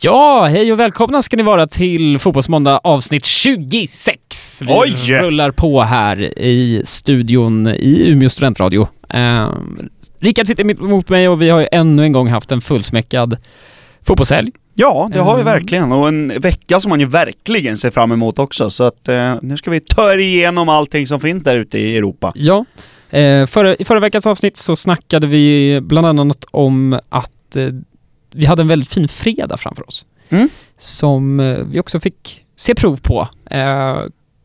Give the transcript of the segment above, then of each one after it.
Ja, hej och välkomna ska ni vara till Fotbollsmåndag avsnitt 26. Vi Oj! rullar på här i studion i Umeå studentradio. Eh, Rickard sitter mitt emot mig och vi har ju ännu en gång haft en fullsmäckad fotbollshelg. Ja, det har vi Mm. verkligen. Och en vecka som man ju verkligen ser fram emot också. Så att eh, nu ska vi ta er igenom allting som finns där ute i Europa. Ja, eh, förra, i förra veckans avsnitt så snackade vi bland annat om att eh, vi hade en väldigt fin fredag framför oss. Mm. Som eh, vi också fick se prov på. Eh,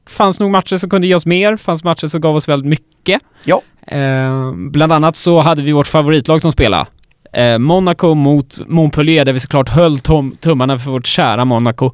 fanns nog matcher som kunde ge oss mer, fanns matcher som gav oss väldigt mycket. Ja. Eh, bland annat så hade vi vårt favoritlag som spelade. Eh, Monaco mot Montpellier där vi såklart höll tom, tummarna för vårt kära Monaco.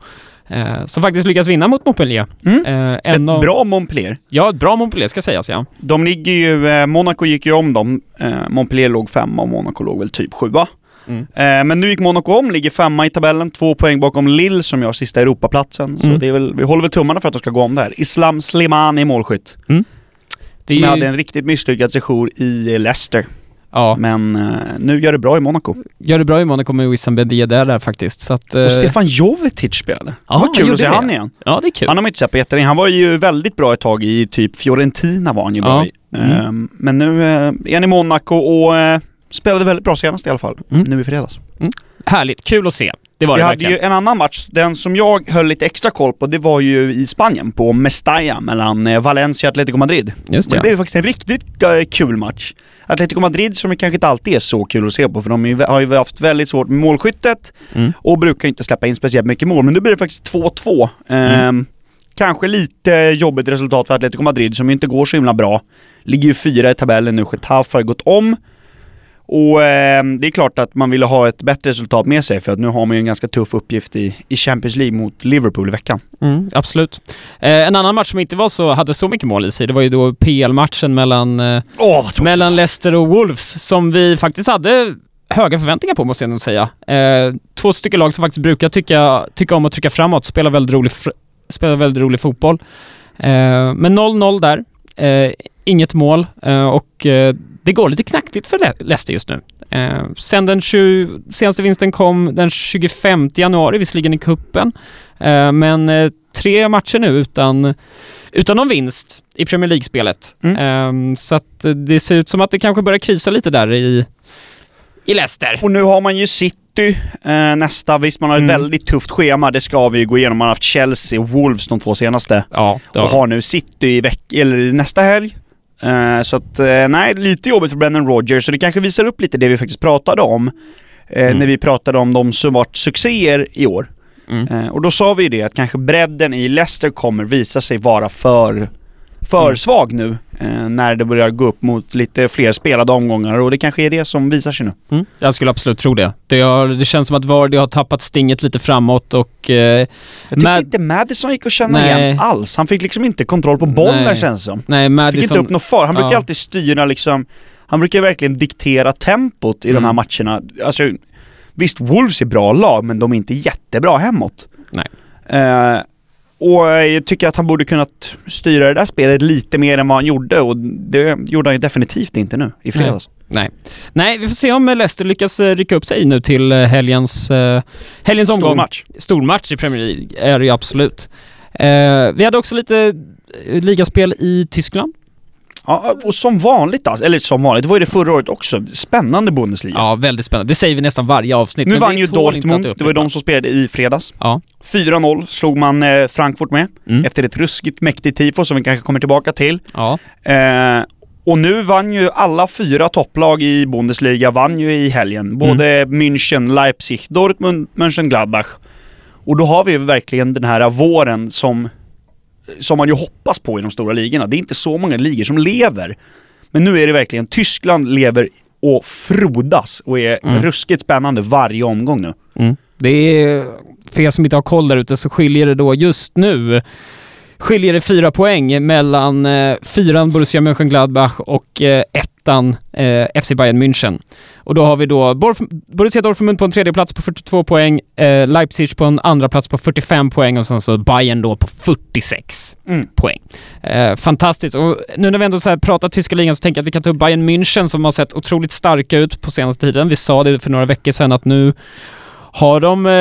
Eh, som faktiskt lyckas vinna mot Montpellier. Mm. Eh, Ett av, bra Montpellier. Ja, ett bra Montpellier ska sägas ja. De ligger ju, eh, Monaco gick ju om dem. Eh, Montpellier låg femma och Monaco låg väl typ sjua. Mm. Eh, men nu gick Monaco om, ligger femma i tabellen, två poäng bakom Lille som gör sista Europaplatsen. Så Mm. det är väl, vi håller väl tummarna för att de ska gå om där. Islam Slimani målskytt. Det är som ju, hade en riktigt misslyckad sejour i Leicester. ja, Men eh, nu gör det bra i Monaco. gör det bra i Monaco med Wissam Ben Yedder där faktiskt. Så att, eh, Och Stefan Jovetic spelade. Ja, det var kul att se det. han igen. Ja, det är kul. Han har man inte sett på jättelänge. Han var ju väldigt bra ett tag i typ Fiorentina var han ju bra Ja. i. Mm. Ehm, men nu eh, är han i Monaco och eh, spelade väldigt bra senast i alla fall. Mm. Nu i fredags. Härligt, kul att se. Det var Vi det hade verkligen. ju en annan match, den som jag höll lite extra koll på, det var ju i Spanien på Mestalla mellan eh, Valencia och Atletico Madrid. Just Det det. blev faktiskt en riktigt eh, kul match. Atletico Madrid som ju kanske inte alltid är så kul att se på för de har ju haft väldigt svårt med målskyttet Mm. och brukar inte släppa in speciellt mycket mål. Men nu blir det faktiskt 2-2. Ehm, Mm. Kanske lite jobbigt resultat för Atletico Madrid som ju inte går så himla bra. Ligger ju fyra i tabellen nu, Getafe har gått om. Och ehm, det är klart att man ville ha ett bättre resultat med sig för att nu har man ju en ganska tuff uppgift i, i Champions League mot Liverpool i veckan. Mm, absolut. Eh, en annan match som inte var så, hade så mycket mål i sig, det var ju då PL-matchen mellan, eh, tråkigt. mellan Leicester och Wolves som vi faktiskt hade höga förväntningar på måste jag nog säga. Eh, två stycken lag som faktiskt brukar tycka, tycka om att trycka framåt, spela väldigt rolig, fr- spela väldigt rolig fotboll. Eh, men 0-0 där. Eh, inget mål eh, och eh, det går lite knackligt för Le- Leicester just nu. Eh, sen den 20, senaste vinsten kom den 25 januari, visserligen i kuppen eh, men eh, tre matcher nu utan, utan någon vinst i Premier League-spelet. Mm. Eh, så att eh, det ser ut som att det kanske börjar krisa lite där i, i Leicester. Och nu har man ju City eh, nästa. Visst, man har ett Mm. väldigt tufft schema. Det ska vi ju gå igenom. Man har haft Chelsea och Wolves de två senaste. Ja, Och har har nu City i veck eller nästa helg. Eh, så att, eh, nej, lite jobbigt för Brendan Rodgers. Så det kanske visar upp lite det vi faktiskt pratade om. Eh, Mm. När vi pratade om de som varit succéer i år. mm. Och då sa vi ju det att kanske bredden i Leicester kommer visa sig vara för, för Mm. svag nu. Eh, när det börjar gå upp mot lite fler spelade omgångar. Och det kanske är det som visar sig nu. Mm. Jag skulle absolut tro det. Det, har, det känns som att Vardy har tappat stinget lite framåt och... Eh, Jag tyckte Mad- inte Madison gick att känna Nej. igen alls. Han fick liksom inte kontroll på bollen Nej. känns som. nej, Fick Madison... inte upp något far. Han brukar Ja. alltid styra liksom, han brukar verkligen diktera tempot i de här Mm. matcherna. Alltså, visst Wolves är bra lag, men de är inte jättebra hemåt. Nej. Eh, och jag tycker att han borde kunnat styra det där spelet lite mer än vad han gjorde och det gjorde han ju definitivt inte nu i fredags. Nej. Nej, vi får se om Leicester lyckas eh, rycka upp sig nu till eh, helgens, eh, helgens Stor omgång. match. Stormatch i Premier League är det ju absolut. Eh, vi hade också lite eh, ligaspel i Tyskland. Ja, och som vanligt alltså, eller som vanligt, det var ju det förra året också. Spännande Bundesliga. Ja, väldigt spännande. Det säger vi nästan varje avsnitt. Nu vann ju Dortmund, det var ju de som spelade i fredags. Ja. 4-0 slog man eh, Frankfurt med, Mm. efter ett ruskigt mäktigt tifo som vi kanske kommer tillbaka till. Ja. Eh, och nu vann ju alla fyra topplag i Bundesliga, vann ju i helgen. Både München, Leipzig, Dortmund, Mönchengladbach. Och då har vi ju verkligen den här våren som, som man ju hoppas på i de stora ligorna. Det är inte så många ligor som lever. Men nu är det verkligen, Tyskland lever och frodas och är Mm. ruskigt spännande varje omgång nu. Mm. Det är, för er som inte har koll där ute så skiljer det då just nu skiljer det fyra poäng mellan eh, fyran Borussia Mönchengladbach och eh, ettan eh, FC Bayern München. Och då har vi då Borf- Borussia Dortmund på en tredje plats på 42 poäng, eh, Leipzig på en andra plats på 45 poäng och sen så Bayern då på 46 Mm. poäng. Eh, fantastiskt. Och nu när vi ändå så pratar tyska ligan så tänker jag att vi kan ta upp Bayern München som har sett otroligt starka ut på senaste tiden. Vi sa det för några veckor sedan att nu Har de, eh,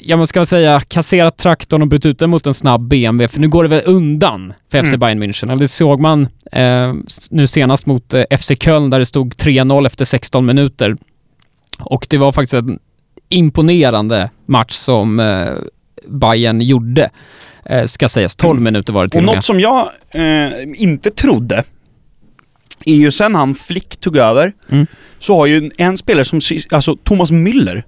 ja vad ska man säga, kasserat traktorn och bytt ut den mot en snabb BMW? För nu går det väl undan för FC Mm. Bayern München. Det såg man eh, nu senast mot eh, FC Köln där det stod 3-0 efter 16 minuter. Och det var faktiskt en imponerande match som eh, Bayern gjorde. Eh, ska sägas, 12 minuter var det till Och och med. något som jag eh, inte trodde är ju sen han Flick tog över, Mm. så har ju en, en spelare som, alltså Thomas Müller,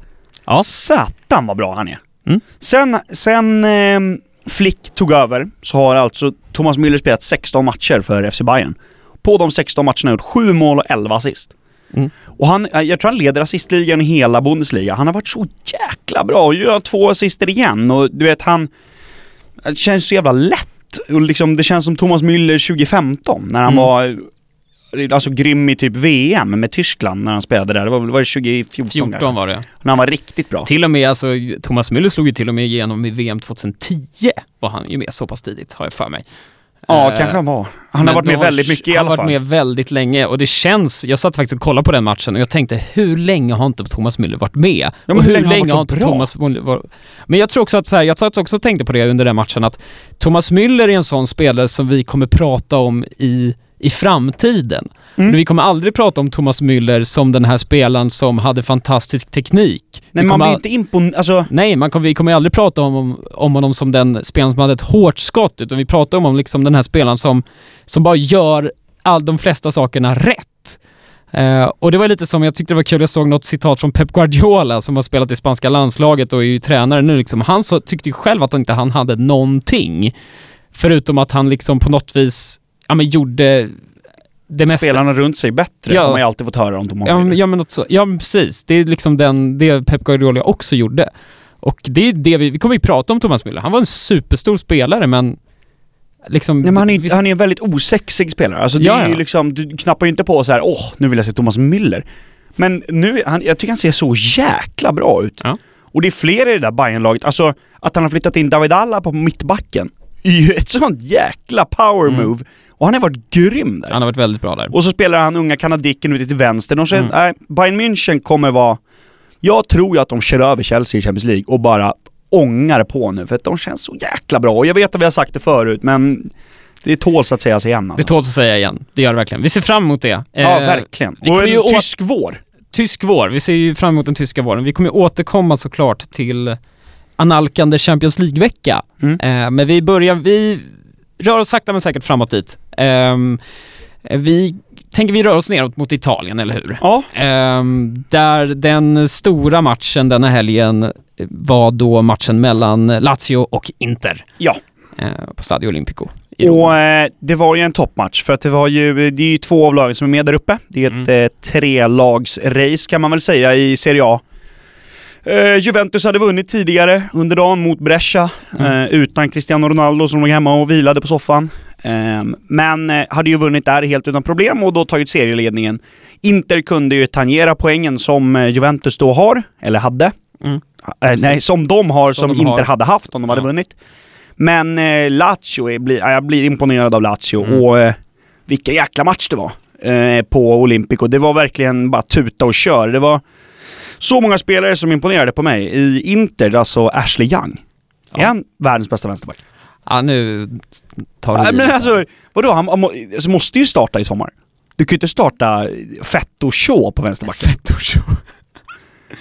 Ja. satan vad bra han är. Mm. Sen, sen eh, Flick tog över så har alltså Thomas Müller spelat 16 matcher för FC Bayern. På de 16 matcherna har han gjort 7 mål och 11 assist. Mm. Och han, eh, jag tror han leder assistligan i hela Bundesliga. Han har varit så jäkla bra och gör två assister igen och du vet han... Det känns så jävla lätt. Och liksom, det känns som Thomas Müller 2015 när han Mm. var alltså grym i typ VM med Tyskland när han spelade där. Det var, väl- var det 2014 14 kanske? var det. När han var riktigt bra. Till och med, alltså Thomas Müller slog ju till och med igenom i VM 2010 var han ju med så pass tidigt, har jag för mig. Ja, Eh, kanske han var. Han har varit med väldigt mycket i Han alla har fall. varit med väldigt länge och det känns, jag satt faktiskt och kollade på den matchen och jag tänkte hur länge har inte Thomas Müller varit med? men och hur länge har han länge har inte? Thomas Müller varit... Men jag tror också att så här, jag satt också och tänkte på det under den matchen att Thomas Müller är en sån spelare som vi kommer prata om i, i framtiden. Mm. Vi kommer aldrig prata om Thomas Müller som den här spelaren som hade fantastisk teknik. Nej, man blir al- inte imponerad. Alltså, Nej, man kommer, vi kommer aldrig prata om, om, om honom som den spelaren som hade ett hårt skott, utan vi pratar om, om liksom den här spelaren som, som bara gör all, de flesta sakerna rätt. Eh, och det var lite som, jag tyckte det var kul, jag såg något citat från Pep Guardiola som har spelat i spanska landslaget och är ju tränare nu liksom. Han så, tyckte ju själv att inte han hade någonting. Förutom att han liksom på något vis, ja men gjorde det mesta. spelarna runt sig bättre Ja. har man ju alltid fått höra om Thomas Ja, men- ja men något så. Ja men precis. Det är liksom den, det Pep Guardiola också gjorde. Och det är det vi, vi kommer ju prata om Thomas Müller. Han var en superstor spelare men liksom... Nej, men han, är, vi- han är en väldigt osexig spelare. Alltså det Ja, är ju liksom, du knappar ju inte på så här, åh, nu vill jag se Thomas Müller. Men nu, han, jag tycker han ser så jäkla bra ut. Ja. Och det är fler i det där Bayern-laget, alltså att han har flyttat in David Alla på mittbacken är ju ett sånt jäkla power Mm. move. Och han har varit grym där. Han har varit väldigt bra där. Och så spelar han unga kanadicken ute till vänster. De känner, Mm. nej, Bayern München kommer vara... Jag tror ju att de kör över Chelsea i Champions League och bara ångar på nu, för att de känns så jäkla bra. Och jag vet att vi har sagt det förut, men det tåls att sägas igen Det alltså. tåls att säga igen. Det gör det verkligen. Vi ser fram emot det. Ja, Eh, verkligen. vi Och en ju tysk vår. Tysk vår. Vi ser ju fram emot den tyska våren. Vi kommer ju återkomma såklart till analkande Champions League-vecka. Mm. Eh, men vi börjar, vi rör oss sakta men säkert framåt dit. Ehm, vi tänker vi rör oss neråt mot Italien, eller hur? Ja, Ehm, där den stora matchen denna helgen var då matchen mellan Lazio och Inter. Ja. Eh, på Stadio Olimpico och eh, det var ju en toppmatch för att det var ju, det är ju två av lagen som är med där uppe. Det är ett Mm. eh, trelagsrace kan man väl säga i Serie A. Eh, Juventus hade vunnit tidigare under dagen mot Brescia Mm. eh, utan Cristiano Ronaldo som låg hemma och vilade på soffan. Eh, men hade ju vunnit där helt utan problem och då tagit serieledningen. Inter kunde ju tangera poängen som eh, Juventus då har, eller hade. Mm. Eh, nej, som de har, som, Som de Inter har. hade haft om de hade Ja. vunnit. Men eh, Lazio, är, blir, ja, jag blir imponerad av Lazio Mm. och eh, vilken jäkla match det var på Olympico. Det var verkligen bara tuta och kör. Det var så många spelare som imponerade på mig. I Inter, alltså Ashley Young. Ja. Är han världens bästa vänsterback? Ja, nu tar du i men alltså, vadå? Han, alltså, måste ju starta i sommar. Du kan ju inte starta Fetto Shaw på vänsterbacken.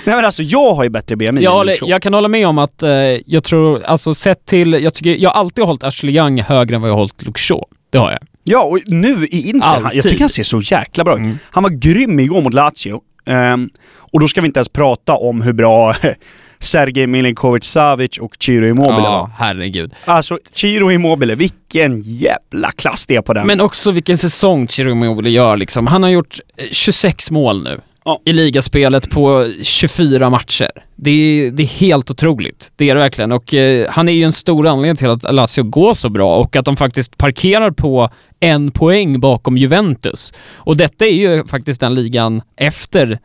Nej men alltså jag har ju bättre BMI Jag, än håller, Shaw. jag kan hålla med om att eh, jag tror, alltså sett till, jag tycker, jag har alltid hållit Ashley Young högre än vad jag har hållit Luke Shaw. Det har jag. Ja, och nu i Inter, han, jag tycker han ser så jäkla bra ut. Mm. Han var grym igår mot Lazio. Ehm, och då ska vi inte ens prata om hur bra Sergej Milinkovic-Savic och Ciro Immobile var. Ja, herregud. Alltså, Ciro Immobile, vilken jävla klass det är på den. Men också vilken säsong Ciro Immobile gör liksom. Han har gjort eh, 26 mål nu. Ja. I ligaspelet på 24 matcher. Det är, det är helt otroligt. Det är det verkligen. Och eh, han är ju en stor anledning till att Lazio går så bra och att de faktiskt parkerar på en poäng bakom Juventus. Och detta är ju faktiskt den ligan efter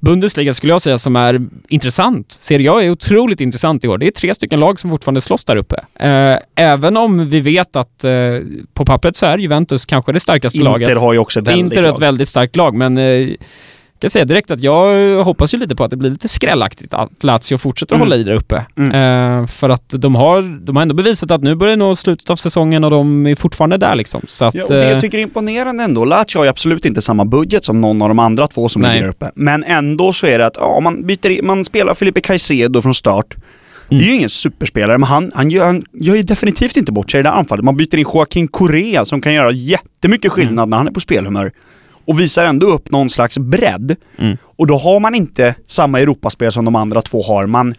Bundesliga skulle jag säga som är intressant. Serie A är otroligt intressant i år. Det är tre stycken lag som fortfarande slåss där uppe. Eh, även om vi vet att eh, på pappret så är Juventus kanske det starkaste Inter laget. har ju också ett väldigt Inter är ett väldigt starkt lag, men eh, kan säga direkt att jag hoppas ju lite på att det blir lite skrällaktigt att Lazio fortsätter Mm. hålla i där uppe. Mm. Eh, för att de har, de har ändå bevisat att nu börjar det nå slutet av säsongen och de är fortfarande där liksom. Så att, Ja, och det eh, jag tycker är imponerande ändå, Lazio har ju absolut inte samma budget som någon av de andra två som Nej. ligger där uppe. Men ändå så är det att, ja, man, byter, man spelar Felipe Caicedo från start. Det är Mm. ju ingen superspelare, men han, han, gör, han gör ju definitivt inte bort sig i det här anfallet. Man byter in Joaquin Correa som kan göra jättemycket skillnad Mm. när han är på spelhumör. Och visar ändå upp någon slags bredd. Mm. Och då har man inte samma Europaspel som de andra två har. Man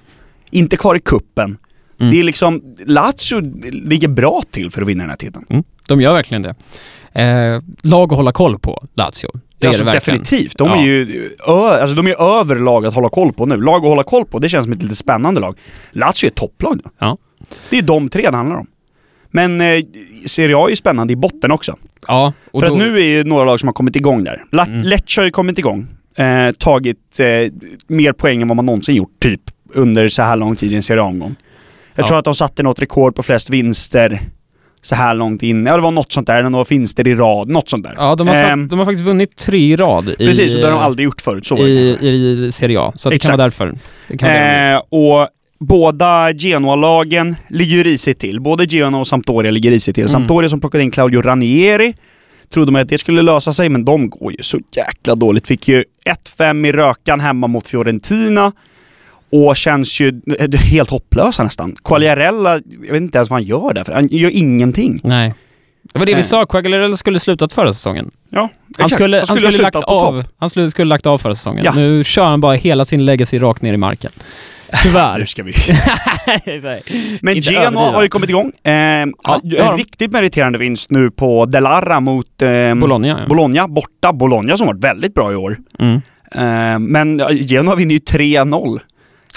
inte kvar i kuppen. Mm. Det är liksom, Lazio ligger bra till för att vinna den här titeln. mm, de gör verkligen det. Eh, lag att hålla koll på, Lazio. Det alltså, är det verkligen. definitivt. De Ja. är ju ö, alltså, de är över lag att hålla koll på nu. Lag att hålla koll på, det känns som ett lite spännande lag. Lazio är topplag nu. Ja. Det är de tre det handlar om. Men eh, Serie A är ju spännande i botten också. Ja, För då, att nu är ju några lag som har kommit igång där. La- Mm. Lecce har ju kommit igång. Eh, tagit eh, mer poäng än vad man någonsin gjort, typ, under så här lång tid i en Serie A-omgång. Jag Ja. tror att de satte något rekord på flest vinster så här långt in. Ja, det var något sånt där. Några vinster i rad, något sånt där. Ja, de har, Ehm, de har faktiskt vunnit tre i rad i, Precis, och det har de aldrig gjort förut. Så i, i Serie A. Så det kan vara därför. Det kan. Eh, och båda Genoa-lagen ligger risigt till. Både Genoa och Sampdoria ligger risigt till. Mm. Sampdoria som plockade in Claudio Ranieri trodde man att det skulle lösa sig, men de går ju så jäkla dåligt. Fick ju 1-5 i rökan hemma mot Fiorentina. Och känns ju eh, helt hopplösa nästan. Quagliarella, jag vet inte ens vad han gör där, för han gör ingenting. Nej. Det var det vi Nej. sa, Quagliarella skulle slutat förra säsongen. Ja, Han exakt. skulle, han skulle, ha slutat lagt på topp. av, han skulle, skulle lagt av förra säsongen. Ja. Nu kör han bara hela sin legacy rakt ner i marken. Tyvärr. Nu ska vi... Men Genoa har ju kommit igång. Eh, Ja, en riktigt meriterande vinst nu på Delarra mot eh, Bologna ja. Bologna borta. Bologna som varit väldigt bra i år. Mm. Eh, men Genoa vinner ju 3-0.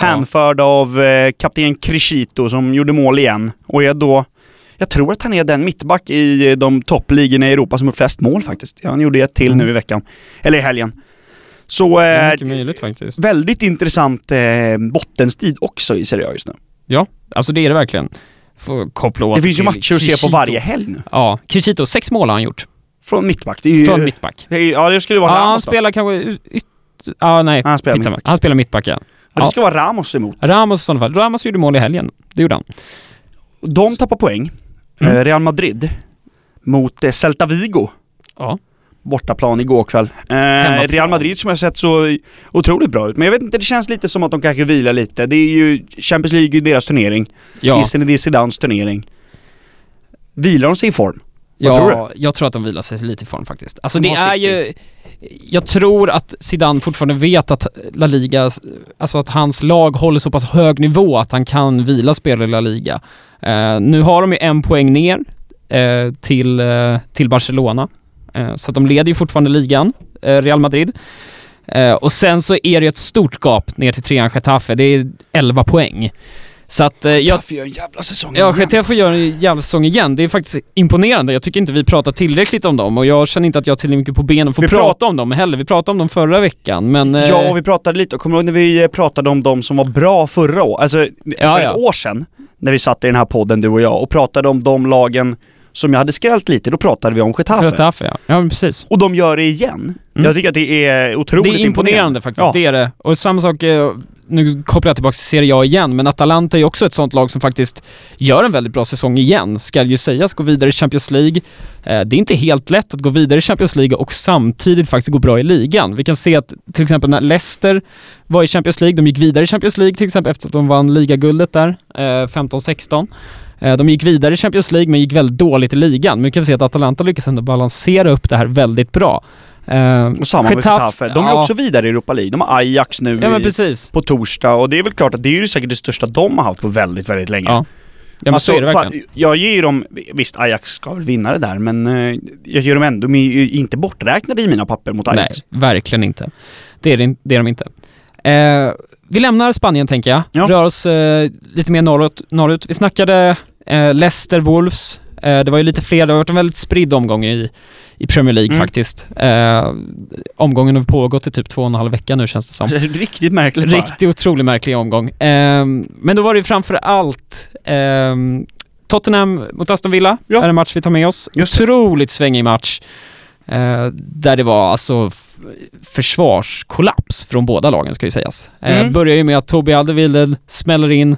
Ja. Hänförd av eh, kapten Crescito som gjorde mål igen. Och är då, jag tror att han är den mittback i de toppligorna i Europa som gjort flest mål faktiskt. Ja, han gjorde ett till Mm. nu i veckan. Eller i helgen. Så eh, möjligt väldigt intressant eh, bottenstrid också i Serie A just nu. Ja, alltså det är det verkligen. Får koppla åt Det finns ju matcher att se på varje helg nu. Ja, Crescito, sex mål har han gjort. Från mittback. Ju, Från mittback. det är, ja, det skulle vara Ja, han Ramos då. spelar kanske ut... yt- Ja, nej. Han spelar mittback. Han spelar mittback ja. Ja, det ska vara Ramos emot. Ramos i sådana fall. Ramos gjorde mål i helgen. Det gjorde han. De tappar poäng. Mm. Eh, Real Madrid mot eh, Celta Vigo. Ja. Bortaplan igår kväll. Eh. Real Madrid som har sett så otroligt bra ut. Men jag vet inte, det känns lite som att de kanske vilar lite. Det är ju Champions League, är deras turnering. Ja, Ja. Zinedine Zidans turnering. Vilar de sig i form? Vad ja tror jag tror att de vilar sig lite i form faktiskt. Alltså De det är ju... Jag tror att Zidane fortfarande vet att La Liga, alltså att hans lag håller så pass hög nivå att han kan vila spelare i La Liga. Eh, nu har de ju en poäng ner eh, till, eh, till Barcelona. Eh, så att de leder ju fortfarande ligan, eh, Real Madrid. Eh, och sen så är det ju ett stort gap ner till trean Getafe. Det är 11 poäng. Så att jag Getafe gör en jävla säsong Ja, igen, GTA får göra en jävla säsong igen. Det är faktiskt imponerande. Jag tycker inte vi pratar tillräckligt om dem och jag känner inte att jag har tillräckligt mycket på benen för Vi att prat- prata om dem heller. Vi pratade om dem förra veckan, men... Ja, och vi pratade lite, kommer du ihåg när vi pratade om de som var bra förra året? Alltså, för Ja, ett ja. år sedan, när vi satt i den här podden du och jag, och pratade om de lagen som jag hade skrällt lite, då pratade vi om Getafe. Getafe, ja. Ja, precis. Och de gör det igen. Mm. Jag tycker att det är otroligt Det är imponerande faktiskt, Ja. det är det. Och samma sak, eh, nu kopplar jag tillbaka till Serie A igen, men Atalanta är ju också ett sånt lag som faktiskt gör en väldigt bra säsong igen, ska ju sägas, gå vidare i Champions League. Eh, Det är inte helt lätt att gå vidare i Champions League och samtidigt faktiskt gå bra i ligan. Vi kan se att till exempel när Leicester var i Champions League, de gick vidare i Champions League till exempel efter att de vann ligaguldet där, eh, 15-16. Eh, De gick vidare i Champions League men gick väldigt dåligt i ligan. Men vi kan se att Atalanta lyckas ändå balansera upp det här väldigt bra. Eh, Och samma med Getafe. De är ja. också vidare i Europa League. De har Ajax nu Ja i, på torsdag och det är väl klart att det är ju säkert det största de har haft på väldigt, väldigt länge. Ja. Ja men så är det verkligen. Alltså, fan, jag ger ju dem, visst Ajax ska väl vinna det där men eh, jag ger dem ändå, de är inte borträknade i mina papper mot Nej, Ajax. verkligen inte. Det är, det, det är de inte. Eh, vi lämnar Spanien tänker jag. Ja. Rör oss eh, lite mer norrut. norrut. Vi snackade eh, Leicester Wolves. Eh, det var ju lite fler, det har varit en väldigt spridd omgång i, i Premier League Mm. faktiskt. Eh, omgången har pågått i typ två och en halv vecka nu känns det som. Riktigt märkligt bara. Riktigt otroligt märklig omgång. Ehm, men då var det ju framför allt ehm, Tottenham mot Aston Villa, Ja. är en match vi tar med oss. Just. Otroligt svängig match. Eh, där det var alltså försvarskollaps från båda lagen ska ju sägas. Eh, Mm. Börjar ju med att Toby Alderweireld smäller in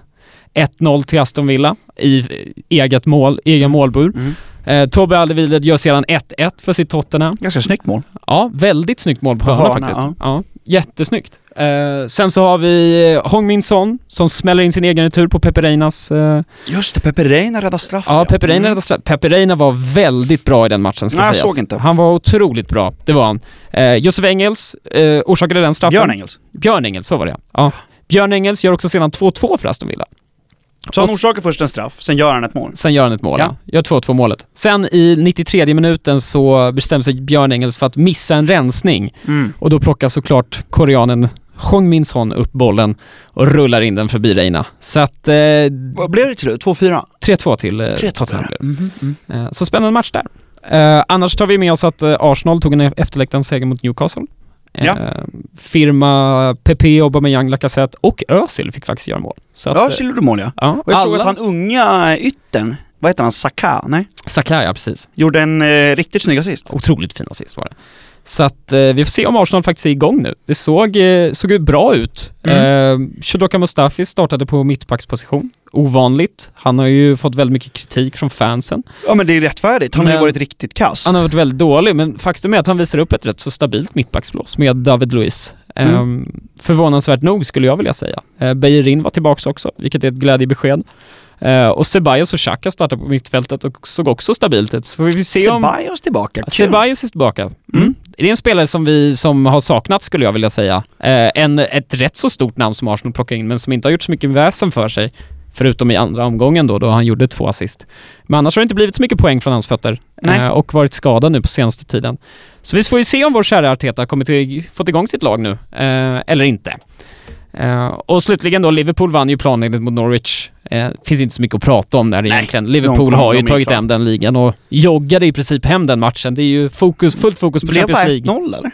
1-0 till Aston Villa i eget mål, egen målbur. Mm. Eh, Toby Alderweireld gör sedan 1-1 för sitt Tottenham. Ganska snyggt mål. Ja, väldigt snyggt mål på hörna faktiskt. Ja. jättesnyggt. Eh, sen så har vi Hong Min Son som smäller in sin egen retur på Pepe Reinas eh, Just det, Pepe Reina räddade straff. Ja, Pepe Reina, Mm. mm. Pepe Reina var väldigt bra i den matchen ska Nej, jag såg inte. Han var otroligt bra, det var han. Eh, Josef Engels eh, orsakade den straffen. Björn Engels. Björn Engels, så var det ja. Björn Engels gör också sedan 2-2 för Aston Villa. Så han orsakar först en straff, sen gör han ett mål. Sen gör han ett mål, Ja. ja. Gör 2-2 målet. Sen i 93 minuten så bestämmer sig Björn Engels för att missa en rensning. Mm. Och då plockar såklart koreanen Hong Min Son upp bollen och rullar in den förbi Reina. Så att eh, Vad blev det till slut? 2-4? 3-2 till eh, 3-2 Tottenham mm. Eh, Så spännande match där. Eh, annars tar vi med oss att eh, Arsenal tog en efterlängtad seger mot Newcastle. Eh, Ja. Firma Pepe, Aubameyang, Lacazette och Özil fick faktiskt göra mål. Så att, Ja, eh, Chile gjorde mål ja. ja, Och jag såg alla- att han unga yttern, vad heter han, Saka? Nej? Saka, ja precis. Gjorde en eh, riktigt snygg assist. Otroligt fin assist var det. Så att eh, vi får se om Arsenal faktiskt är igång nu. Det såg, eh, såg ju bra ut. Mm. Eh, Shodoka Mustafi startade på mittbacksposition. Ovanligt. Han har ju fått väldigt mycket kritik från fansen. Ja men det är rättfärdigt. Han har ju Men- varit riktigt kass. Han har varit väldigt dålig, men faktum är att han visar upp ett rätt så stabilt mittbacksblås med David Luiz. Mm. Ehm, förvånansvärt nog skulle jag vilja säga. Uh, Beijerin var tillbaks också, vilket är ett glädjebesked. Eh, och Ceballos och Xhaka startar på mittfältet och såg också stabilt ut. Så får vi se om... Ceballos tillbaka. Kul. Ceballos är tillbaka. Mm. Det är en spelare som vi som har saknat skulle jag vilja säga. Eh, en, ett rätt så stort namn som Arsenal plockar in men som inte har gjort så mycket väsen för sig. Förutom i andra omgången då, då han gjorde två assist. Men annars har det inte blivit så mycket poäng från hans fötter. Eh, och varit skadad nu på senaste tiden. Så vi får ju se om vår kära Arteta har kommit till, fått igång sitt lag nu. Eh, eller inte. Eh, och slutligen då, Liverpool vann ju planenligt mot Norwich. Eh, finns inte så mycket att prata om där Nej, egentligen. de Liverpool kom- har ju de tagit hem den ligan och joggade i princip hem den matchen. Det är ju fokus, fullt fokus på Blev Champions bara League. 1-0 eller?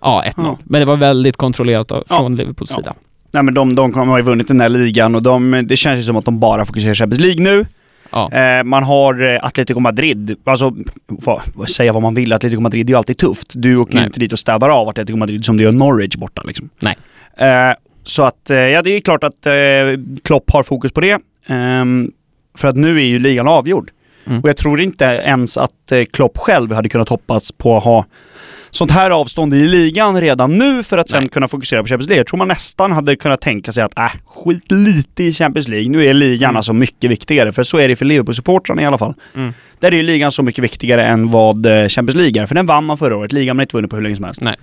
Ja, 1-0. Ja. Men det var väldigt kontrollerat då, Ja. från Liverpools Ja. sida. Nej men de, de har ju vunnit den här ligan och de, det känns ju som att de bara fokuserar Champions League nu. Ja. Eh, man har eh, Atletico Madrid, alltså vad, säga vad man vill, Atletico Madrid är ju alltid tufft. Du åker Nej. inte dit och städar av Atletico Madrid som du gör Norwich borta liksom. Nej. Eh, så att, eh, ja det är klart att eh, Klopp har fokus på det. Ehm, för att nu är ju ligan avgjord. Mm. Och jag tror inte ens att eh, Klopp själv hade kunnat hoppas på att ha sånt här avstånd i ligan redan nu för att sen Nej. kunna fokusera på Champions League. Jag tror man nästan hade kunnat tänka sig att äh, skit lite i Champions League. Nu är ligan Mm. alltså mycket viktigare, för så är det för Liverpool-supportrarna i alla fall. Mm. Där är ju ligan så mycket viktigare än vad Champions League är, för den vann man förra året. Ligan har man inte vunnit på hur länge som helst. Nej.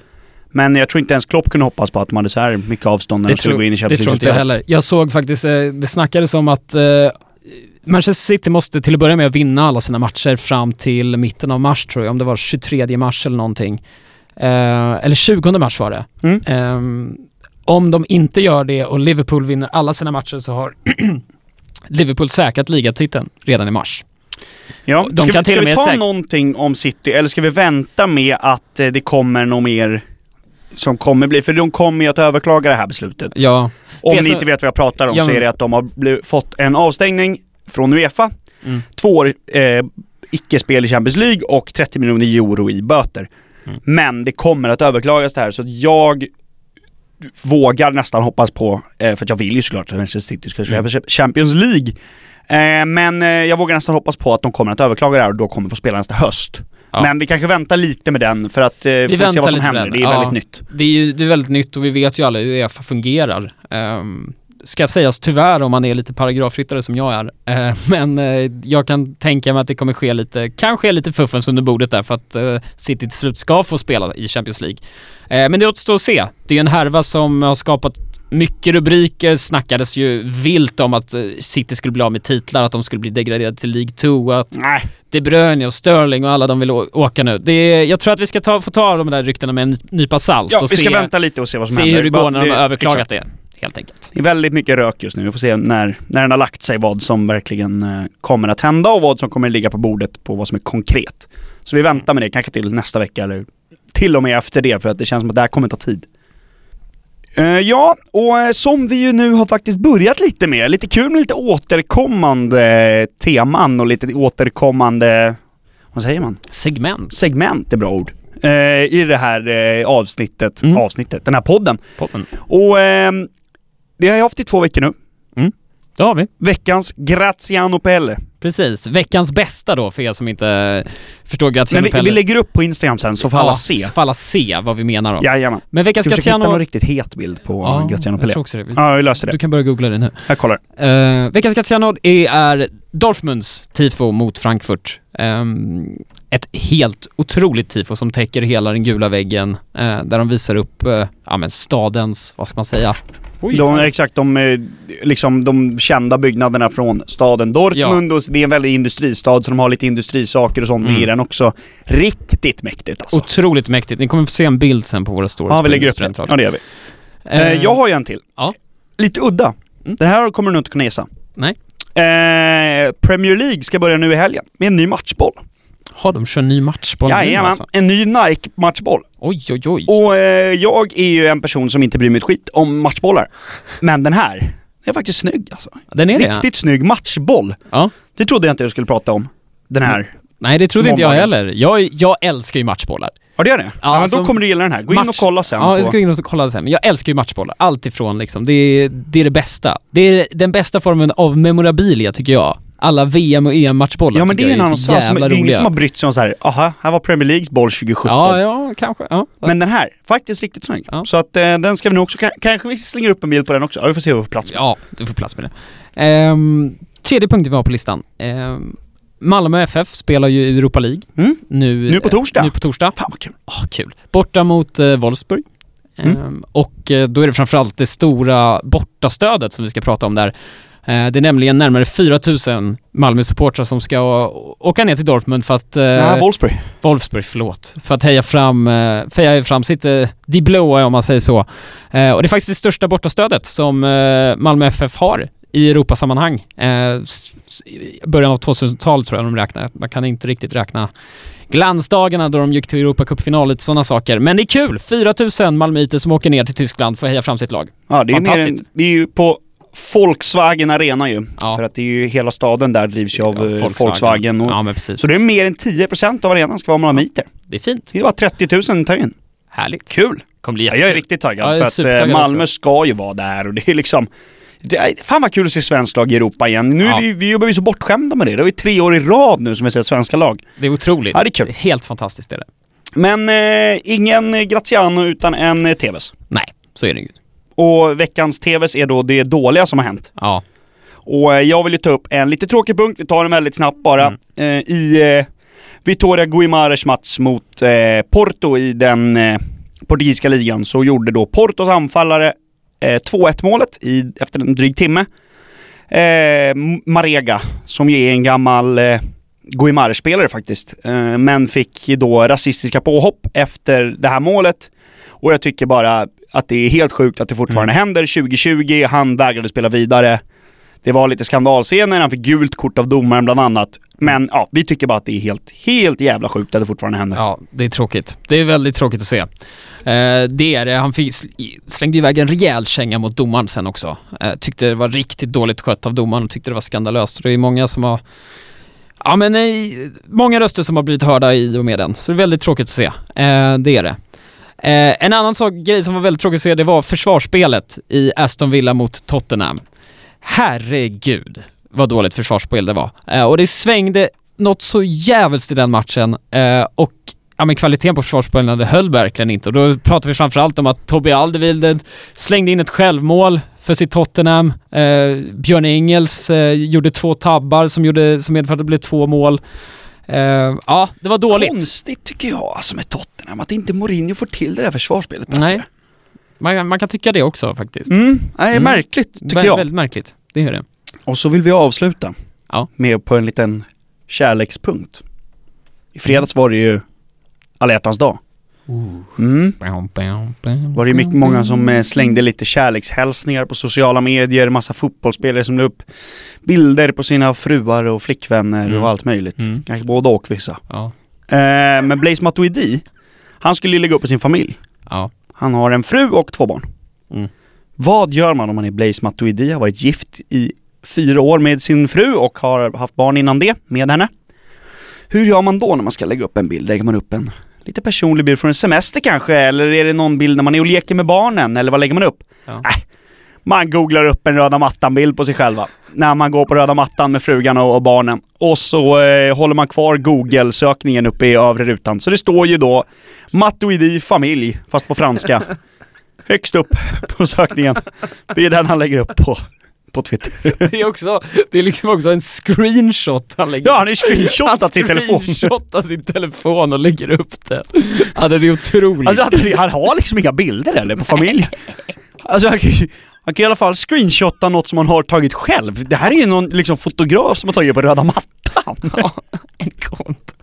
Men jag tror inte ens Klopp kunde hoppas på att man hade så här mycket avstånd när de skulle gå in i det Champions tror inte jag heller. Jag såg faktiskt, eh, det snackades om att eh, Manchester City måste till att börja med vinna alla sina matcher fram till mitten av mars tror jag, om det var 23 mars eller någonting. Eh, eller 20 mars var det. Mm. Ehm, om de inte gör det och Liverpool vinner alla sina matcher så har Liverpool säkrat ligatiteln redan i mars. Ja, De ska, kan vi, ska vi ta säk- någonting om City, eller ska vi vänta med att det kommer något mer som kommer bli, för de kommer ju att överklaga det här beslutet. Ja, Om ni så- inte vet vad jag pratar om Ja, så men- är det att de har blivit, fått en avstängning från Uefa, Mm. två år eh, icke-spel i Champions League och 30 miljoner euro i böter. Mm. Men det kommer att överklagas det här så jag vågar nästan hoppas på, eh, för att jag vill ju såklart att Manchester City ska spela Mm. Champions League. Eh, men eh, jag vågar nästan hoppas på att de kommer att överklaga det här och då kommer få spela nästa höst. Ja. Men vi kanske väntar lite med den för att eh, vi får se vad som händer. Det är Ja. väldigt nytt. det är ju det är väldigt nytt och vi vet ju alla hur Uefa fungerar. Um, ska sägas tyvärr om man är lite paragrafryttare som jag är. Eh, men eh, jag kan tänka mig att det kommer ske lite, kanske lite fuffens under bordet där för att uh, City till slut ska få spela i Champions League. Eh, men det återstår att se. Det är en härva som har skapat mycket rubriker, snackades ju vilt om att eh, City skulle bli av med titlar, att de skulle bli degraderade till League 2, att Nej, De Bruyne och Sterling och alla de vill åka nu. Det är, jag tror att vi ska ta, få ta de där ryktena med en ny- nypa salt ja, och vi ska se, vänta lite och se vad som se händer. hur det går när de har överklagat exakt. det, helt enkelt. Det är väldigt mycket rök just nu. Vi får se när, när den har lagt sig vad som verkligen eh, kommer att hända och vad som kommer att ligga på bordet på vad som är konkret. Så vi väntar med det, kanske till nästa vecka eller till och med efter det för att det känns som att det här kommer ta tid. Eh, ja, och eh, som vi ju nu har faktiskt börjat lite med, lite kul med lite återkommande teman och lite återkommande, vad säger man? Segment. Segment är bra ord. i det här avsnittet, Mm. avsnittet, den här podden. Podden. Och ehm, det har jag haft i två veckor nu. Det har vi. Veckans Graziano Pelle. Precis. Veckans bästa då för er som inte förstår Men Graziano vi, Pelle. vi lägger upp på Instagram sen så får alla se. Så får alla se vad vi menar då. Jajamän. Men veckans Ska vi försöka hitta Graziano... någon riktigt het bild på Ja, Graziano jag Pelle? tror också det. Ja, vi löser det. Du kan börja googla det nu. Jag kollar. Uh, veckans Graziano är, är Dortmunds tifo mot Frankfurt. Ehm, ett helt otroligt tifo som täcker hela den gula väggen eh, där de visar upp eh, ja, men stadens, vad ska man säga? Oj, De exakt de, eh, liksom, de kända byggnaderna från staden Dortmund och det är en väldig industristad så de har lite industrisaker och sånt Mm. i den också. Riktigt mäktigt alltså. Otroligt mäktigt. Ni kommer få se en bild sen på våra stories. Ja, vi lägger upp. Studentradion. Ja, det gör vi. Eh, jag har ju en till. ja. Lite udda. Mm. Den här kommer du nog inte kunna gissa. Nej. Eh, Premier League ska börja nu i helgen med en ny matchboll. Har de kör ny matchboll nu Jajamän, alltså? en ny Nike-matchboll. Oj, oj, oj. Och eh, jag är ju en person som inte bryr mig ett skit om matchbollar. Men den här, den är faktiskt snygg alltså. Den är det? Riktigt snygg matchboll. Ja. Det trodde jag inte jag skulle prata om. Den här. Nej, det trodde inte jag heller. Jag, jag älskar ju matchbollar. Ja det gör det? Ja, alltså, då kommer du gilla den här. Gå in match- och kolla sen Ja, jag ska in och kolla sen. Men jag älskar ju matchbollar. Allt ifrån liksom. Det är, det är det bästa. Det är den bästa formen av memorabilia tycker jag. Alla VM och EM-matchbollar Ja men det är en annan sak. Det är ingen som har brytt sig om så här. aha, här var Premier Leagues boll 2017. Ja, ja, kanske. Ja. Men den här, faktiskt riktigt snygg. Ja. Så att eh, den ska vi nog också, ka- kanske vi slänger upp en bild på den också. Ja, vi får se vad vi får plats med. ja, du får plats med det. Ehm, tredje punkten vi har på listan. Ehm, Malmö FF spelar ju i Europa League Mm. nu, Nu på torsdag. nu på torsdag. Fan vad kul. Åh, kul. Borta mot eh, Wolfsburg. Mm. Ehm, och eh, då är det framförallt det stora bortastödet som vi ska prata om där. Eh, det är nämligen närmare 4000 Malmö-supportrar som ska åka ner till Dortmund för att... Eh, Nej, Wolfsburg. Wolfsburg, förlåt. För att heja fram, eh, heja fram sitt De blåa om man säger så. Och det är faktiskt det största bortastödet som Malmö FF har i Europasammanhang. I början av 2000-talet tror jag de räknar. Man kan inte riktigt räkna glansdagarna då de gick till Europacupfinal, lite sådana saker. Men det är kul! 4000 malmöiter som åker ner till Tyskland för att heja fram sitt lag. Ja, det är, mer en, Fantastiskt. det är ju på Volkswagen Arena ju. Ja. För att det är ju hela staden där drivs ju av Ja, eh, Volkswagen. och, Ja. Så det är mer än 10% av arenan ska vara malmöiter. Det är fint. Det var 30 000 tar in. Härligt. Kul! kommer bli jättekul. jag är riktigt taggad är för att eh, Malmö också. ska ju vara där och det är liksom det är, fan vad kul att se svensk lag i Europa igen. Nu Ja. är vi, vi ju så bortskämda med det. Det ju tre år i rad nu som vi sett svenska lag. Det är otroligt. Ja, det är kul. Helt fantastiskt är det. Men eh, ingen Graziano utan en eh, TVs. Nej, så är det ju. Och veckans TVs är då det dåliga som har hänt. Ja. Och eh, jag vill ju ta upp en lite tråkig punkt, vi tar den väldigt snabbt bara. Mm. Eh, I eh, Vitoria Guimares match mot eh, Porto i den eh, portugisiska ligan så gjorde då Portos anfallare eh, 2-1 målet i, efter en dryg timme. Eh, Marega, som ju är en gammal eh, Guimares-spelare faktiskt, eh, men fick då rasistiska påhopp efter det här målet. Och jag tycker bara att det är helt sjukt att det fortfarande händer 2020, han vägrade spela vidare. Det var lite skandalscener, han fick gult kort av domaren bland annat. Men ja, vi tycker bara att det är helt, helt jävla sjukt att det fortfarande händer. Ja, det är tråkigt. Det är väldigt tråkigt att se. Eh, det är det. Han fick, slängde iväg en rejäl känga mot domaren sen också. Eh, tyckte det var riktigt dåligt skött av domaren och tyckte det var skandalöst. Det är många som har Ja men nej, många röster som har blivit hörda i och med den. Så det är väldigt tråkigt att se. Eh, det är det. Eh, en annan sak, grej som var väldigt tråkig att se, det var försvarsspelet i Aston Villa mot Tottenham. Herregud vad dåligt försvarsspel det var. Eh, och det svängde något så jävligt i den matchen eh, och ja men kvaliteten på försvarsspelen det höll verkligen inte och då pratar vi framförallt om att Tobbe Alderweireld slängde in ett självmål för sitt Tottenham. Eh, Björn Engels eh, gjorde två tabbar som, gjorde, som medförde att det blev två mål. Eh, ja, det var dåligt. Konstigt tycker jag alltså med Tottenham, att inte Mourinho får till det där försvarsspelet bättre. Nej. Man, man kan tycka det också faktiskt. Mm, nej, Mm. märkligt tycker Vä- jag. Väldigt märkligt. Det är det. Och så vill vi avsluta Ja. med på en liten kärlekspunkt. I fredags var det ju alla hjärtans dag. Mm. Var det mycket många som eh, slängde lite kärlekshälsningar på sociala medier, massa fotbollsspelare som la upp bilder på sina fruar och flickvänner Mm. och allt möjligt. Mm. Kanske både och vissa. Ja. Eh, men Blaise Matuidi, han skulle ju lägga upp i sin familj. Ja. Han har en fru och två barn. Mm. Vad gör man om man är Blaise Matuidi, har varit gift i fyra år med sin fru och har haft barn innan det med henne? Hur gör man då när man ska lägga upp en bild? Lägger man upp en lite personlig bild från en semester kanske, eller är det någon bild när man är och leker med barnen, eller vad lägger man upp? Ja. Äh, man googlar upp en röda mattan-bild på sig själva. När man går på röda mattan med frugan och, och barnen. Och så eh, håller man kvar Google-sökningen uppe i övre rutan. Så det står ju då Matuidi familj, fast på franska. Högst upp på sökningen. Det är den han lägger upp på, på Twitter. Det är också, det är liksom också en screenshot han lägger Ja, han har screenshotat sin telefon. Han screenshotar sin telefon och lägger upp den. Ja, det är otroligt. Alltså han, han har liksom inga bilder eller på familj. Alltså han kan, han kan i alla fall screenshotta något som han har tagit själv. Det här är ju någon liksom fotograf som har tagit på röda mattan. Ja, en kont.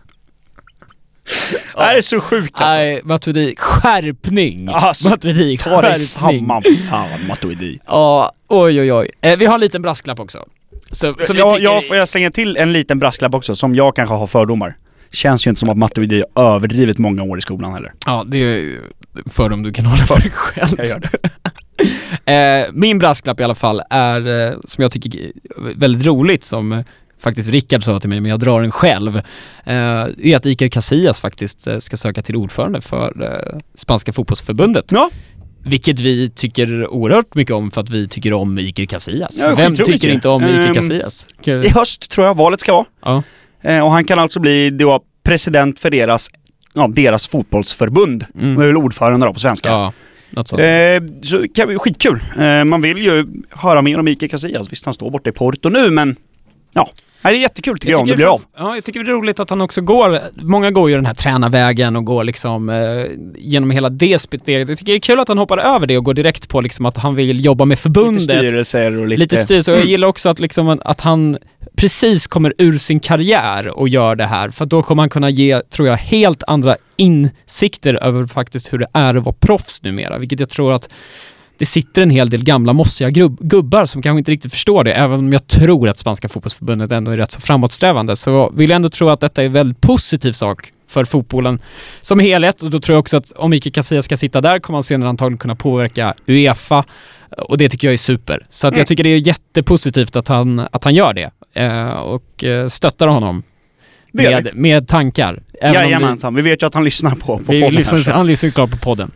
Det här är så sjukt alltså. Nej, Matuidi, skärpning! Alltså, Matuidi, Ta dig samman, fan Matuidi. Ja, oj oj oj. Eh, vi har en liten brasklapp också. Så, som jag, tycker... jag, får jag slänga till en liten brasklapp också, som jag kanske har fördomar. Känns ju inte som att Matuidi har överdrivet många år i skolan heller. Ja, det är fördom du kan hålla för dig själv. Jag gör det. Eh, min brasklapp i alla fall är, eh, som jag tycker är väldigt roligt, som faktiskt Rickard sa till mig, men jag drar den själv, eh, är att Iker Casillas faktiskt eh, ska söka till ordförande för eh, Spanska fotbollsförbundet. Ja, Vilket vi tycker oerhört mycket om för att vi tycker om Iker Casillas. Ja, Vem tycker inte om Iker Ehm, Casillas? i höst tror jag valet ska vara. Ja. Eh, och han kan alltså bli då president för deras, ja, deras fotbollsförbund. Mm. De är väl ordförande då på svenska. Ja. Eh, så det kan skitkul. Eh, man vill ju höra mer om Iker Casillas. Visst, han står borta i Porto nu, men ja. Nej, det är jättekul tycker jag, om det blir av. Ja, jag tycker det är roligt att han också går, många går ju den här tränarvägen och går liksom eh, genom hela det steget. Jag tycker det är kul att han hoppar över det och går direkt på liksom att han vill jobba med Lite förbundet. styrelser och lite... Lite styrelse och jag Mm. gillar också att, liksom, att han precis kommer ur sin karriär och gör det här. För då kommer han kunna ge, tror jag, helt andra insikter över faktiskt hur det är att vara proffs numera. Vilket jag tror att det sitter en hel del gamla mossiga gubbar som kanske inte riktigt förstår det. Även om jag tror att Spanska fotbollsförbundet ändå är rätt så framåtsträvande så vill jag ändå tro att detta är en väldigt positiv sak för fotbollen som helhet och då tror jag också att om Iker Casillas ska sitta där kommer han senare antagligen kunna påverka Uefa och det tycker jag är super. Så att Mm. jag tycker det är jättepositivt att han, att han gör det eh, och eh, stöttar honom med, med tankar. Jajamensan, vi vet ju att han lyssnar på, på vi, vi podden lyssnar, han lyssnar klart på podden.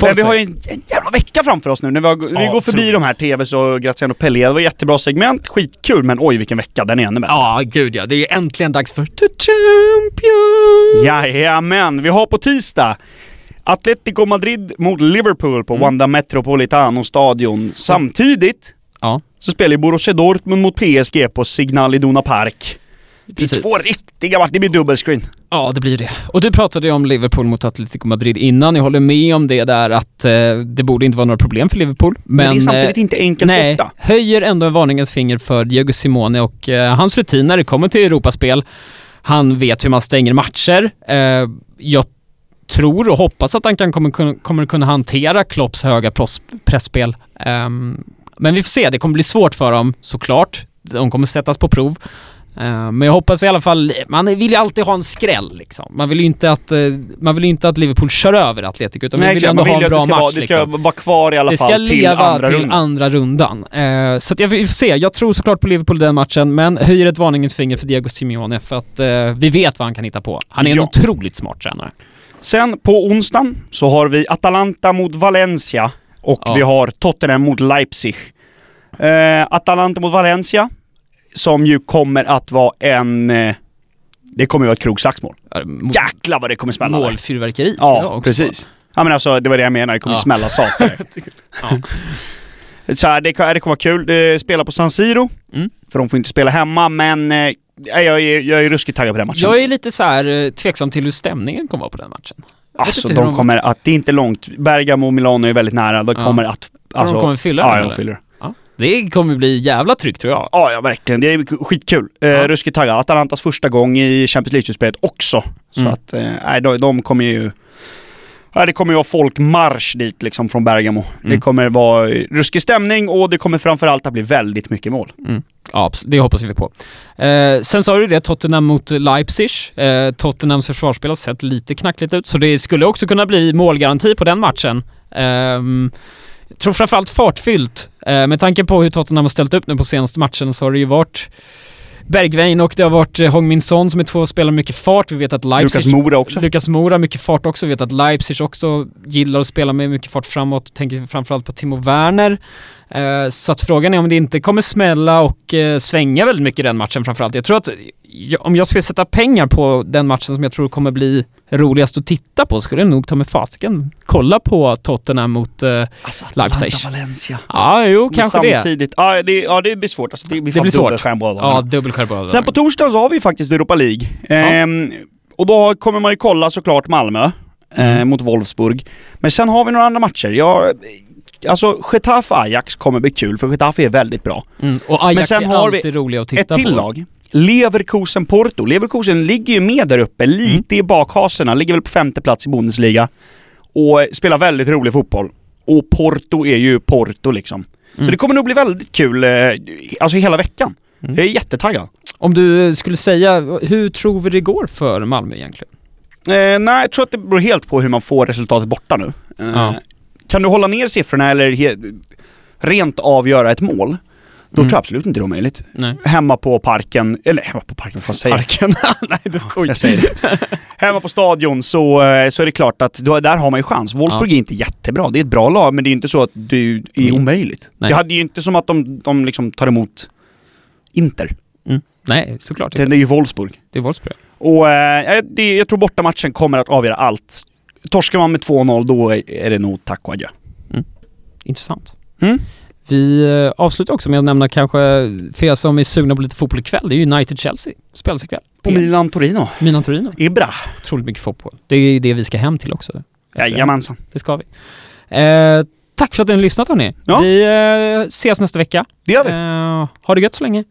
Men vi har ju en, en jävla vecka framför oss nu när vi, har, vi Ja, går förbi de här TVs och Graziano Pelle. Det var jättebra segment, skitkul, men oj vilken vecka, den är ännu bättre. Ja, gud ja. Det är äntligen dags för The Champions! Jajamän, vi har på tisdag Atletico Madrid mot Liverpool på Mm. Wanda Metropolitano stadion. Samtidigt Ja, så spelar ju Borussia Dortmund mot PSG på Signal Iduna Park. Det är två riktiga matcher, det blir dubbelscreen. Ja, det blir det. Och du pratade ju om Liverpool mot Atletico Madrid innan. Jag håller med om det där att eh, det borde inte vara några problem för Liverpool. Men, Men, det är samtidigt eh, inte enkelt nej, borta. höjer ändå en varningens finger för Diego Simone och eh, hans rutin när det kommer till Europaspel. Han vet hur man stänger matcher. Eh, jag tror och hoppas att han kan, kommer, kunna- kommer kunna hantera Klopps höga pressspel. Ehm, men vi får se, det kommer bli svårt för dem såklart. De kommer sättas på prov. Eh, Men jag hoppas i alla fall, man vill ju alltid ha en skräll liksom. Man vill ju inte att, eh, man vill inte att Liverpool kör över Atletico utan man vill ju ändå ha en bra det ska, match vara, det ska liksom. vara kvar i alla Det ska fall till leva andra till rundan. andra rundan. Eh, så att jag vill se, jag tror såklart på Liverpool i den matchen, men höjer ett varningens finger för Diego Simeone för att eh, vi vet vad han kan hitta på. Han är en Ja. otroligt smart tränare. Sen på onsdagen så har vi Atalanta mot Valencia och Ja. vi har Tottenham mot Leipzig. Eh, Atalanta mot Valencia, som ju kommer att vara en... Eh, det kommer ju vara ett krogslagsmål. Jäklar vad det kommer smälla där. Målfyrverkeri tror jag Ja, precis. Ja men alltså, det var det jag menade, det kommer Ja. smälla saker. Ja. Så här, det, det kommer vara kul. Det spelar på San Siro, Mm. för de får inte spela hemma, men eh, jag, är, jag är ruskigt taggad på den matchen. Jag är lite så här eh, tveksam till hur stämningen kommer vara på den matchen. Jag alltså, hur de kommer att... Det är inte långt. Bergamo och Milano är väldigt nära. De Ja. kommer att... Alltså, de kommer fylla ja, den de eller? fyller. Ja. Det kommer bli jävla tryggt tror jag. Ja, ja, verkligen. Det är skitkul. Eh, Ja. Ruskigt taggad. Atalantas första gång i Champions League-slutspelet också. Så Mm. att, eh, de, de kommer ju... Ja, det kommer ju vara folkmarsch dit liksom från Bergamo. Det Mm. kommer vara ruskig stämning och det kommer framförallt att bli väldigt mycket mål. Ja, abs- det hoppas vi på. Eh, sen sa du det, Tottenham mot Leipzig. Eh, Tottenhams försvarsspel har sett lite knackligt ut, så det skulle också kunna bli målgaranti på den matchen. Ehm, jag tror framförallt fartfyllt. Eh, med tanke på hur Tottenham har ställt upp nu på senaste matchen så har det ju varit Bergwijn och det har varit eh, Hong Min Son som är två spelare med mycket fart. Vi vet att Leipzig... Lukas Mora också. Lukas Mora, mycket fart också. Vi vet att Leipzig också gillar att spela med mycket fart framåt. Tänker framförallt på Timo Werner. Eh, så att frågan är om det inte kommer smälla och eh, svänga väldigt mycket i den matchen framförallt. Jag tror att om jag skulle sätta pengar på den matchen som jag tror kommer bli roligast att titta på skulle jag nog ta med fasiken kolla på Tottenham mot eh, Alltså, Leipzig. Valencia. Ja, jo, Men kanske det. samtidigt, ja det, ja det blir svårt. Alltså, det blir, Det blir svårt. Ja, dubbelskärpa. Sen på torsdag så har vi faktiskt Europa League. Ehm, och då kommer man ju kolla såklart Malmö eh, Mm. mot Wolfsburg. Men sen har vi några andra matcher. Jag, alltså Getafe-Ajax kommer bli kul för Getafe är väldigt bra. Mm. Och Ajax Men sen är har vi alltid roliga att titta Ett till på. lag. Leverkusen-Porto. Leverkusen ligger ju med där uppe, lite i bakhaserna. Ligger väl på femte plats i Bundesliga. Och eh, spelar väldigt rolig fotboll. Och Porto är ju Porto liksom. Så Mm. det kommer nog bli väldigt kul, eh, alltså hela veckan. Mm. Jag är jättetaggad. Om du skulle säga, hur tror vi det går för Malmö egentligen? Eh, nej, jag tror att det beror helt på hur man får resultatet borta nu. Eh, Ja. Kan du hålla ner siffrorna eller rent avgöra ett mål, då Mm. tror jag absolut inte det är omöjligt. Nej. Hemma på parken, eller hemma på parken, vad fan säger jag? Parken? Nej, du Jag säger det. Hemma på stadion så, eh, så är det klart att då, där har man ju chans. Wolfsburg är inte jättebra, det är ett bra lag, men det är inte så att det är Mm. omöjligt. Nej. Det hade ju inte som att de, de liksom tar emot Inter. Nej, såklart Det, inte. det är ju Wolfsburg. Det är Wolfsburg. Och eh, det, jag tror bortamatchen kommer att avgöra allt. Torskar man med 2-0 då är är det nog tack och adjö. Intressant. Mm. Vi eh, avslutar också med att nämna kanske, för er som är sugna på lite fotboll ikväll, det är United-Chelsea. Spelas ikväll. Och Milan-Torino. Milan Torino. Ibra. Otroligt mycket fotboll. Det är ju det vi ska hem till också. Jajamensan. Det ska vi. Eh, tack för att ni har lyssnat hörni. Ja. Vi eh, ses nästa vecka. Det gör vi. Eh, ha det gött så länge.